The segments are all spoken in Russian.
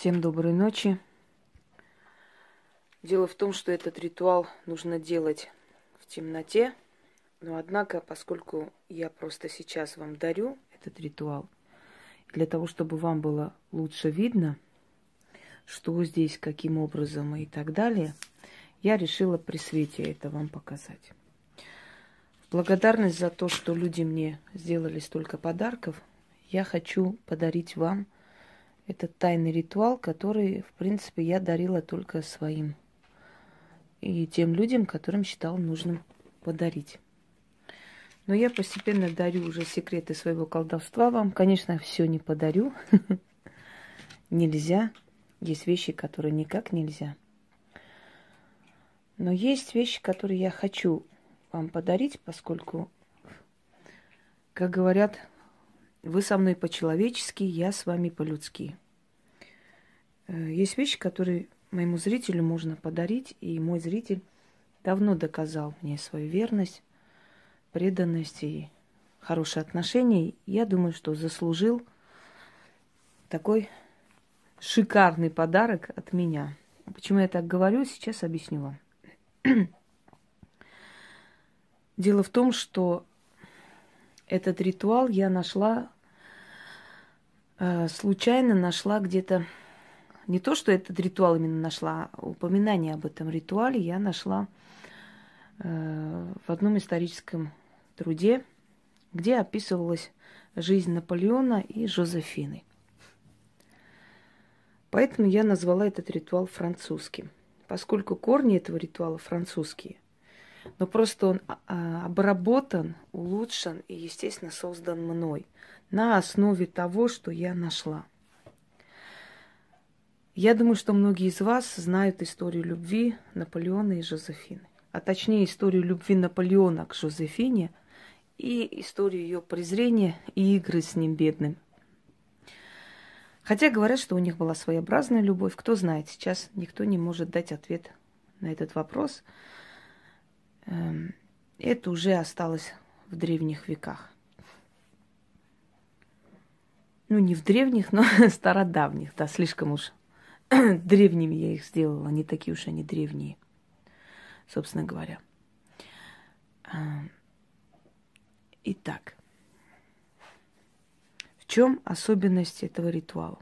Всем доброй ночи. Дело в том, что этот ритуал нужно делать в темноте, но однако, поскольку я просто сейчас вам дарю этот ритуал, для того, чтобы вам было лучше видно, что здесь, каким образом и так далее, я решила при свете это вам показать. В благодарность за то, что люди мне сделали столько подарков, я хочу подарить вам – этот тайный ритуал, который, в принципе, я дарила только своим и тем людям, которым считал нужным подарить. Но я постепенно дарю уже секреты своего колдовства вам. Конечно, все не подарю. Нельзя. Есть вещи, которые никак нельзя. Но есть вещи, которые я хочу вам подарить, поскольку, как говорят, вы со мной по-человечески, я с вами по-людски. Э, есть вещи, которые моему зрителю можно подарить, и мой зритель давно доказал мне свою верность, преданность и хорошие отношения. Я думаю, что заслужил такой шикарный подарок от меня. Почему я так говорю, сейчас объясню вам. Дело в том, что этот ритуал я нашла, э, случайно нашла где-то не то, что этот ритуал именно нашла, а упоминание об этом ритуале я нашла э, в одном историческом труде, где описывалась жизнь Наполеона и Жозефины. Поэтому я назвала этот ритуал французским, поскольку корни этого ритуала французские. Но просто он а, а, обработан, улучшен и, естественно, создан мной на основе того, что я нашла. Я думаю, что многие из вас знают историю любви Наполеона и Жозефины. А точнее, историю любви Наполеона к Жозефине и историю ее презрения и игры с ним бедным. Хотя говорят, что у них была своеобразная любовь. Кто знает, сейчас никто не может дать ответ на этот вопрос. Эм, это уже осталось в древних веках. Ну, не в древних, но стародавних, да, слишком уж древними я их сделала, не такие уж они древние, собственно говоря. А, итак, в чем особенность этого ритуала?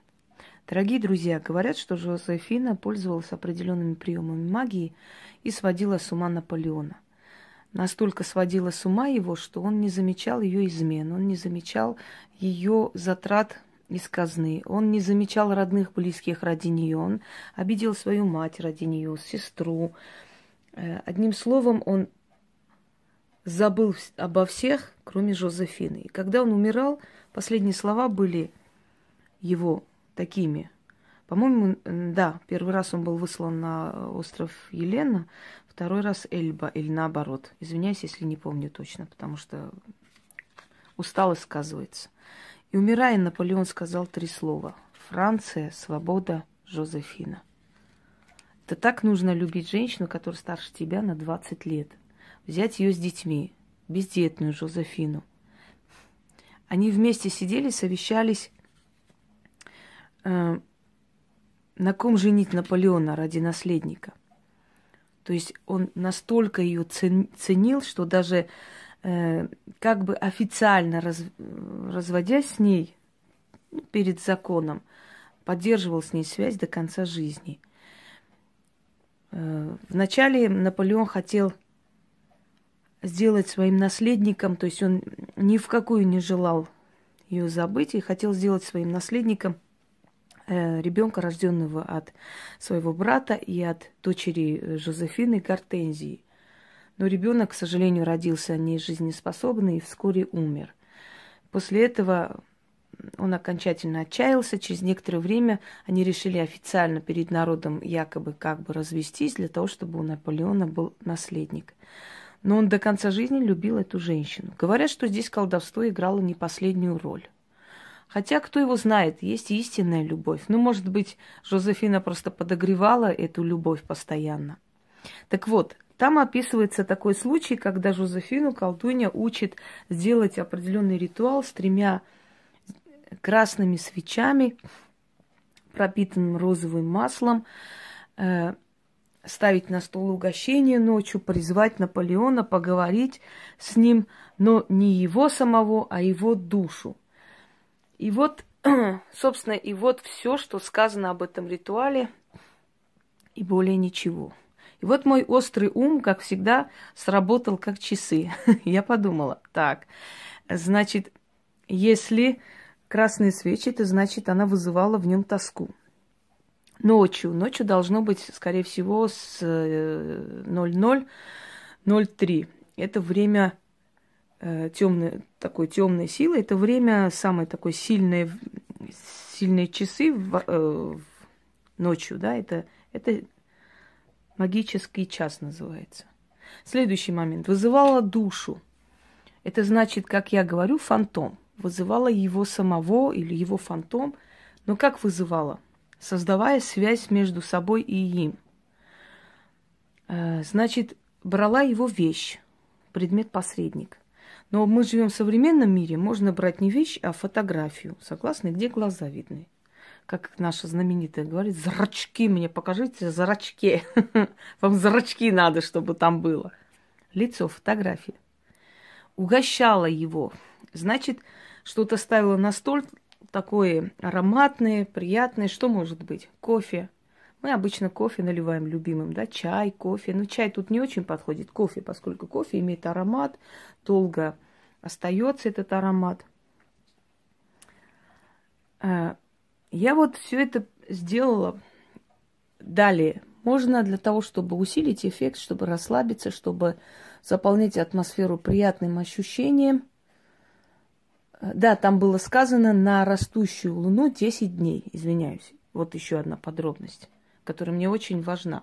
Дорогие друзья, говорят, что Жозефина пользовалась определенными приемами магии и сводила с ума Наполеона. Настолько сводила с ума его, что он не замечал ее измен, он не замечал ее затрат из казны. Он не замечал родных, близких ради нее. Он обидел свою мать ради нее, сестру. Э, одним словом, он забыл обо всех, кроме Жозефины. И когда он умирал, последние слова были его такими. По-моему, да, первый раз он был выслан на остров Елена, второй раз Эльба, или наоборот. Извиняюсь, если не помню точно, потому что усталость сказывается. И умирая, Наполеон сказал три слова. Франция, свобода, Жозефина. Это так нужно любить женщину, которая старше тебя на 20 лет. Взять ее с детьми, бездетную Жозефину. Они вместе сидели, совещались, э, на ком женить Наполеона ради наследника. То есть он настолько ее ценил, что даже Э, как бы официально раз, разводясь с ней ну, перед законом, поддерживал с ней связь до конца жизни. Э, вначале Наполеон хотел сделать своим наследником, то есть он ни в какую не желал ее забыть и хотел сделать своим наследником ребенка, рожденного от своего брата и от дочери Жозефины Гортензии. Но ребенок, к сожалению, родился не жизнеспособный и вскоре умер. После этого он окончательно отчаялся. Через некоторое время они решили официально перед народом якобы как бы развестись для того, чтобы у Наполеона был наследник. Но он до конца жизни любил эту женщину. Говорят, что здесь колдовство играло не последнюю роль. Хотя, кто его знает, есть истинная любовь. Ну, может быть, Жозефина просто подогревала эту любовь постоянно. Так вот, там описывается такой случай, когда Жозефину колдунья учит сделать определенный ритуал с тремя красными свечами, пропитанным розовым маслом, э, ставить на стол угощение ночью, призвать Наполеона, поговорить с ним, но не его самого, а его душу. И вот, собственно, и вот все, что сказано об этом ритуале, и более ничего. И вот мой острый ум, как всегда, сработал как часы. Я подумала, так, значит, если красные свечи, то значит, она вызывала в нем тоску. Ночью. Ночью должно быть, скорее всего, с 00.03. Э, это время темной, такой темной силы. Это время самое такое сильное, сильные часы в, э, ночью, да, это, это магический час называется. Следующий момент. Вызывала душу. Это значит, как я говорю, фантом. Вызывала его самого или его фантом. Но как вызывала? создавая связь между собой и им. Э, значит, брала его вещь, предмет-посредник. Но мы живем в современном мире, можно брать не вещь, а фотографию. Согласны? Где глаза видны? Как наша знаменитая говорит, зрачки мне покажите, зрачки. Вам зрачки надо, чтобы там было. Лицо, фотография. Угощала его. Значит, что-то ставила на стол, такое ароматное, приятное. Что может быть? Кофе. Мы обычно кофе наливаем любимым, да, чай, кофе. Но чай тут не очень подходит, кофе, поскольку кофе имеет аромат, долго остается этот аромат. А, я вот все это сделала далее. Можно для того, чтобы усилить эффект, чтобы расслабиться, чтобы заполнять атмосферу приятным ощущением – да, там было сказано на растущую луну 10 дней, извиняюсь. Вот еще одна подробность, которая мне очень важна.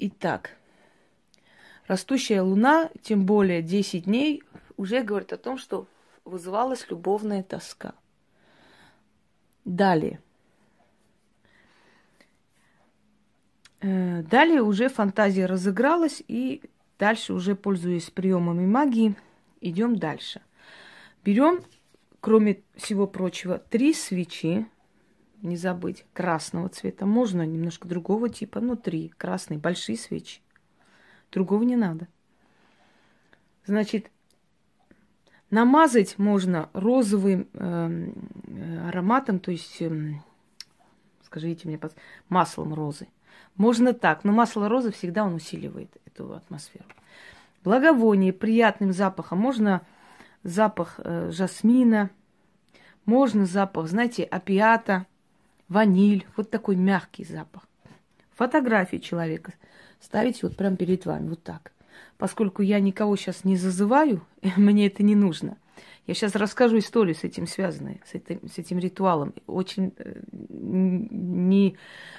Итак, растущая луна, тем более 10 дней, уже говорит о том, что вызывалась любовная тоска. Далее. Э, далее уже фантазия разыгралась, и дальше уже, пользуясь приемами магии, Идем дальше. Берем, кроме всего прочего, три свечи. Не забыть, красного цвета. Можно немножко другого типа, но три красные, большие свечи. Другого не надо. Значит, намазать можно розовым э, ароматом, то есть, э, скажите мне, маслом розы. Можно так, но масло розы всегда он усиливает эту атмосферу благовоние приятным запахом. Можно запах э, жасмина, можно запах, знаете, опиата, ваниль. Вот такой мягкий запах. Фотографии человека ставите вот прямо перед вами, вот так. Поскольку я никого сейчас не зазываю, мне это не нужно. Я сейчас расскажу историю с этим связанной, с этим, с этим ритуалом. Очень э, не,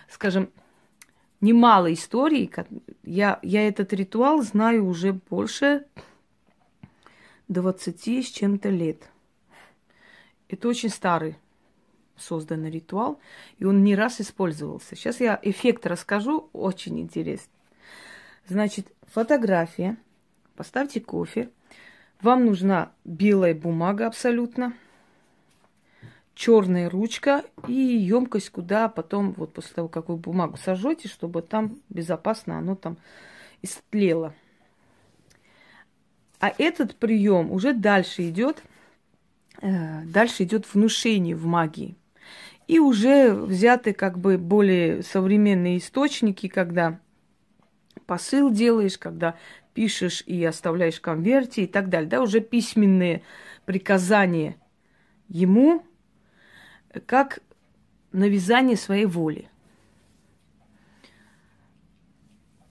скажем, немало историй. Я, я этот ритуал знаю уже больше 20 с чем-то лет. Это очень старый созданный ритуал, и он не раз использовался. Сейчас я эффект расскажу, очень интересно. Значит, фотография. Поставьте кофе. Вам нужна белая бумага абсолютно – черная ручка и емкость, куда потом, вот после того, как вы бумагу сожжете, чтобы там безопасно оно там истлело. А этот прием уже дальше идет, э, дальше идет внушение в магии. И уже взяты как бы более современные источники, когда посыл делаешь, когда пишешь и оставляешь конверте и так далее. Да, уже письменные приказания ему как навязание своей воли.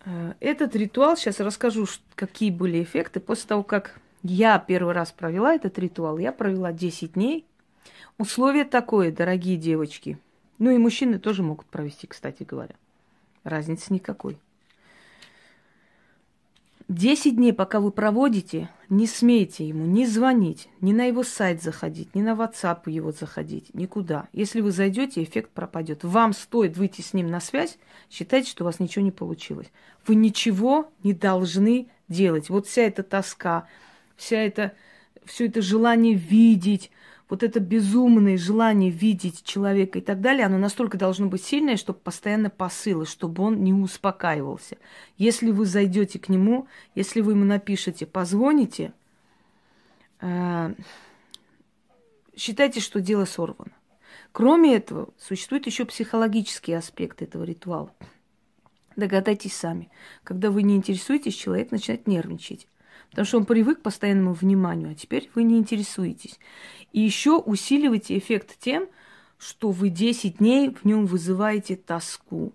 Э, этот ритуал, сейчас расскажу, какие были эффекты. После того, как я первый раз провела этот ритуал, я провела 10 дней. Условие такое, дорогие девочки. Ну и мужчины тоже могут провести, кстати говоря. Разницы никакой. Десять дней, пока вы проводите, не смейте ему не звонить, ни на его сайт заходить, ни на WhatsApp его заходить, никуда. Если вы зайдете, эффект пропадет. Вам стоит выйти с ним на связь, считайте, что у вас ничего не получилось. Вы ничего не должны делать. Вот вся эта тоска, вся эта, все это желание видеть, вот это безумное желание видеть человека и так далее, оно настолько должно быть сильное, чтобы постоянно посылы, чтобы он не успокаивался. Если вы зайдете к нему, если вы ему напишете, позвоните, э, считайте, что дело сорвано. Кроме этого, существует еще психологический аспект этого ритуала. Догадайтесь сами. Когда вы не интересуетесь, человек начинает нервничать. Потому что он привык к постоянному вниманию, а теперь вы не интересуетесь. И еще усиливаете эффект тем, что вы 10 дней в нем вызываете тоску.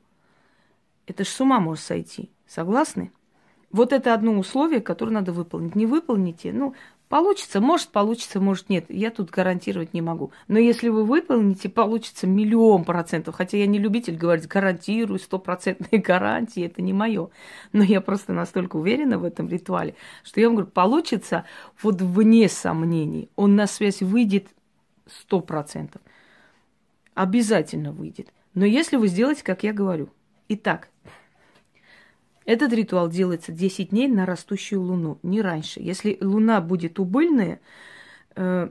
Это ж с ума может сойти. Согласны? Вот это одно условие, которое надо выполнить. Не выполните, ну, Получится, может получится, может нет. Я тут гарантировать не могу. Но если вы выполните, получится миллион процентов. Хотя я не любитель говорить гарантирую, стопроцентные гарантии, это не мое. Но я просто настолько уверена в этом ритуале, что я вам говорю, получится вот вне сомнений. Он на связь выйдет сто процентов. Обязательно выйдет. Но если вы сделаете, как я говорю. Итак, этот ритуал делается 10 дней на растущую луну, не раньше. Если луна будет убыльная, э,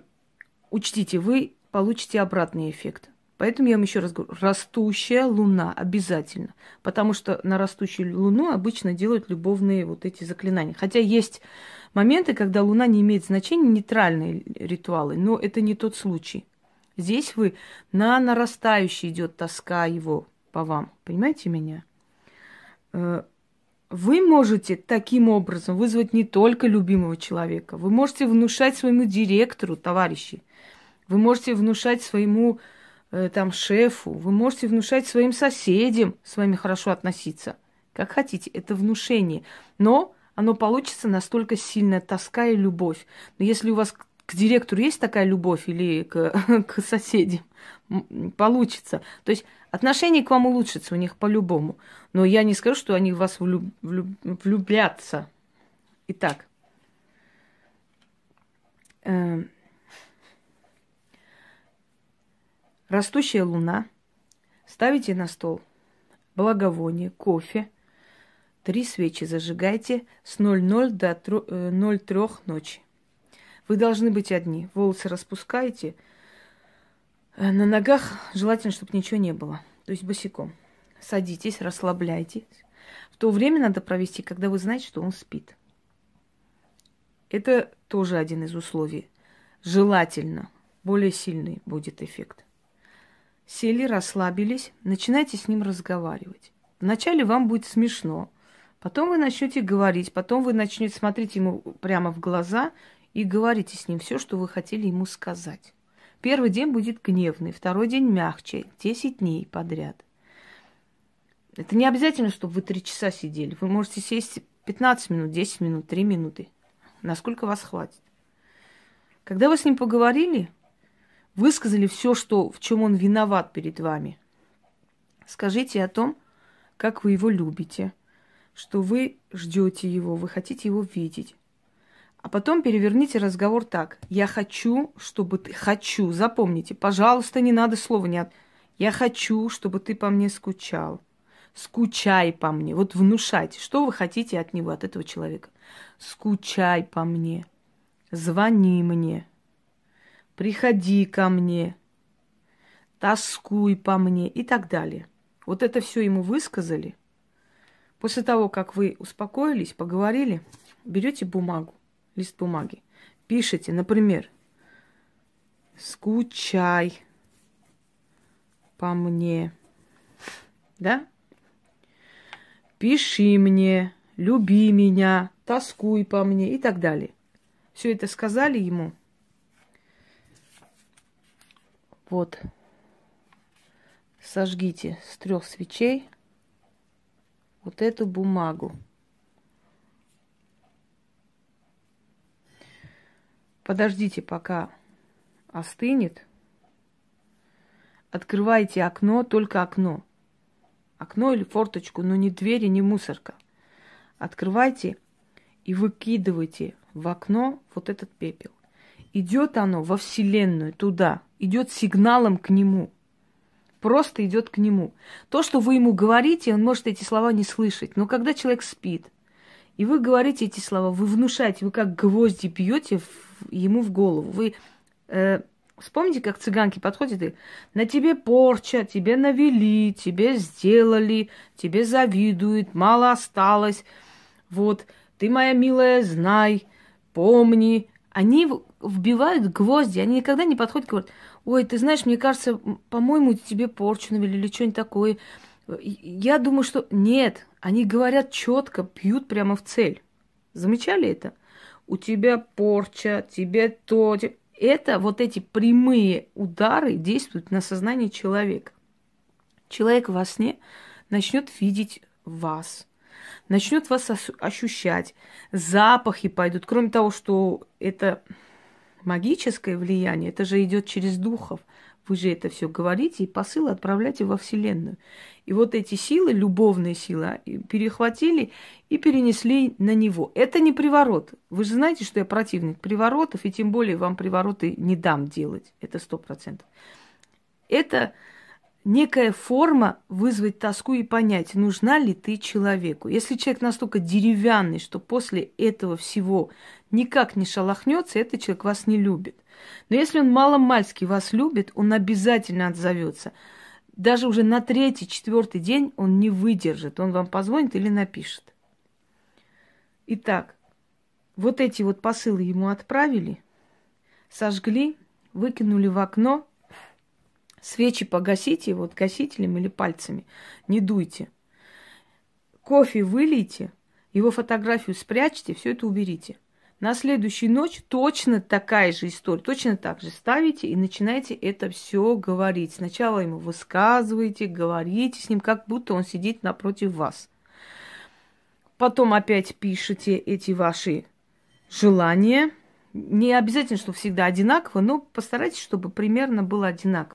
учтите, вы получите обратный эффект. Поэтому я вам еще раз говорю, растущая луна обязательно. Потому что на растущую луну обычно делают любовные вот эти заклинания. Хотя есть моменты, когда луна не имеет значения, нейтральные ритуалы, но это не тот случай. Здесь вы на нарастающий идет тоска его по вам. Понимаете меня? Вы можете таким образом вызвать не только любимого человека, вы можете внушать своему директору, товарищи, вы можете внушать своему э, там шефу, вы можете внушать своим соседям с вами хорошо относиться. Как хотите, это внушение. Но оно получится настолько сильная тоска и любовь. Но если у вас к директору есть такая любовь или к, к соседям, получится. То есть отношение к вам улучшится у них по-любому. Но я не скажу, что они в вас влюб, влюб, влюбятся. Итак, э, растущая луна. Ставите на стол благовоние, кофе, три свечи зажигайте с 00 до 03 э, ночи. Вы должны быть одни. Волосы распускаете. Э, на ногах желательно, чтобы ничего не было. То есть босиком. Садитесь, расслабляйтесь. В то время надо провести, когда вы знаете, что он спит. Это тоже один из условий. Желательно. Более сильный будет эффект. Сели, расслабились, начинайте с ним разговаривать. Вначале вам будет смешно, потом вы начнете говорить, потом вы начнете смотреть ему прямо в глаза и говорите с ним все, что вы хотели ему сказать. Первый день будет гневный, второй день мягче, 10 дней подряд. Это не обязательно, чтобы вы три часа сидели. Вы можете сесть 15 минут, 10 минут, 3 минуты. Насколько вас хватит. Когда вы с ним поговорили, высказали все, что, в чем он виноват перед вами. Скажите о том, как вы его любите, что вы ждете его, вы хотите его видеть. А потом переверните разговор так. Я хочу, чтобы ты... Хочу, запомните. Пожалуйста, не надо слова не от... Я хочу, чтобы ты по мне скучал. Скучай по мне. Вот внушайте, что вы хотите от него, от этого человека. Скучай по мне. Звони мне. Приходи ко мне. Тоскуй по мне и так далее. Вот это все ему высказали. После того, как вы успокоились, поговорили, берете бумагу лист бумаги. Пишите, например, скучай по мне. Да? Пиши мне, люби меня, тоскуй по мне и так далее. Все это сказали ему. Вот. Сожгите с трех свечей вот эту бумагу. Подождите, пока остынет. Открывайте окно, только окно. Окно или форточку, но не двери, не мусорка. Открывайте и выкидывайте в окно вот этот пепел. Идет оно во Вселенную, туда, идет сигналом к нему. Просто идет к нему. То, что вы ему говорите, он может эти слова не слышать. Но когда человек спит, и вы говорите эти слова, вы внушаете, вы как гвозди бьете ему в голову. Вы э, Вспомните, как цыганки подходят и на тебе порча, тебе навели, тебе сделали, тебе завидуют, мало осталось. Вот, ты, моя милая, знай, помни. Они вбивают гвозди, они никогда не подходят и говорят, ой, ты знаешь, мне кажется, по-моему, тебе порчу навели или что-нибудь такое. Я думаю, что нет, они говорят четко, пьют прямо в цель. Замечали это? У тебя порча, тебе то. Это вот эти прямые удары действуют на сознание человека. Человек во сне начнет видеть вас, начнет вас ощущать, запахи пойдут. Кроме того, что это магическое влияние, это же идет через духов. Вы же это все говорите и посылы отправляете во Вселенную. И вот эти силы, любовные силы, а, перехватили и перенесли на него. Это не приворот. Вы же знаете, что я противник приворотов, и тем более вам привороты не дам делать. Это сто процентов. Это некая форма вызвать тоску и понять, нужна ли ты человеку. Если человек настолько деревянный, что после этого всего никак не шалохнется, этот человек вас не любит. Но если он маломальски вас любит, он обязательно отзовется. Даже уже на третий, четвертый день он не выдержит. Он вам позвонит или напишет. Итак, вот эти вот посылы ему отправили, сожгли, выкинули в окно – Свечи погасите вот гасителем или пальцами. Не дуйте. Кофе вылейте, его фотографию спрячьте, все это уберите. На следующую ночь точно такая же история, точно так же ставите и начинаете это все говорить. Сначала ему высказываете, говорите с ним, как будто он сидит напротив вас. Потом опять пишите эти ваши желания. Не обязательно, что всегда одинаково, но постарайтесь, чтобы примерно было одинаково.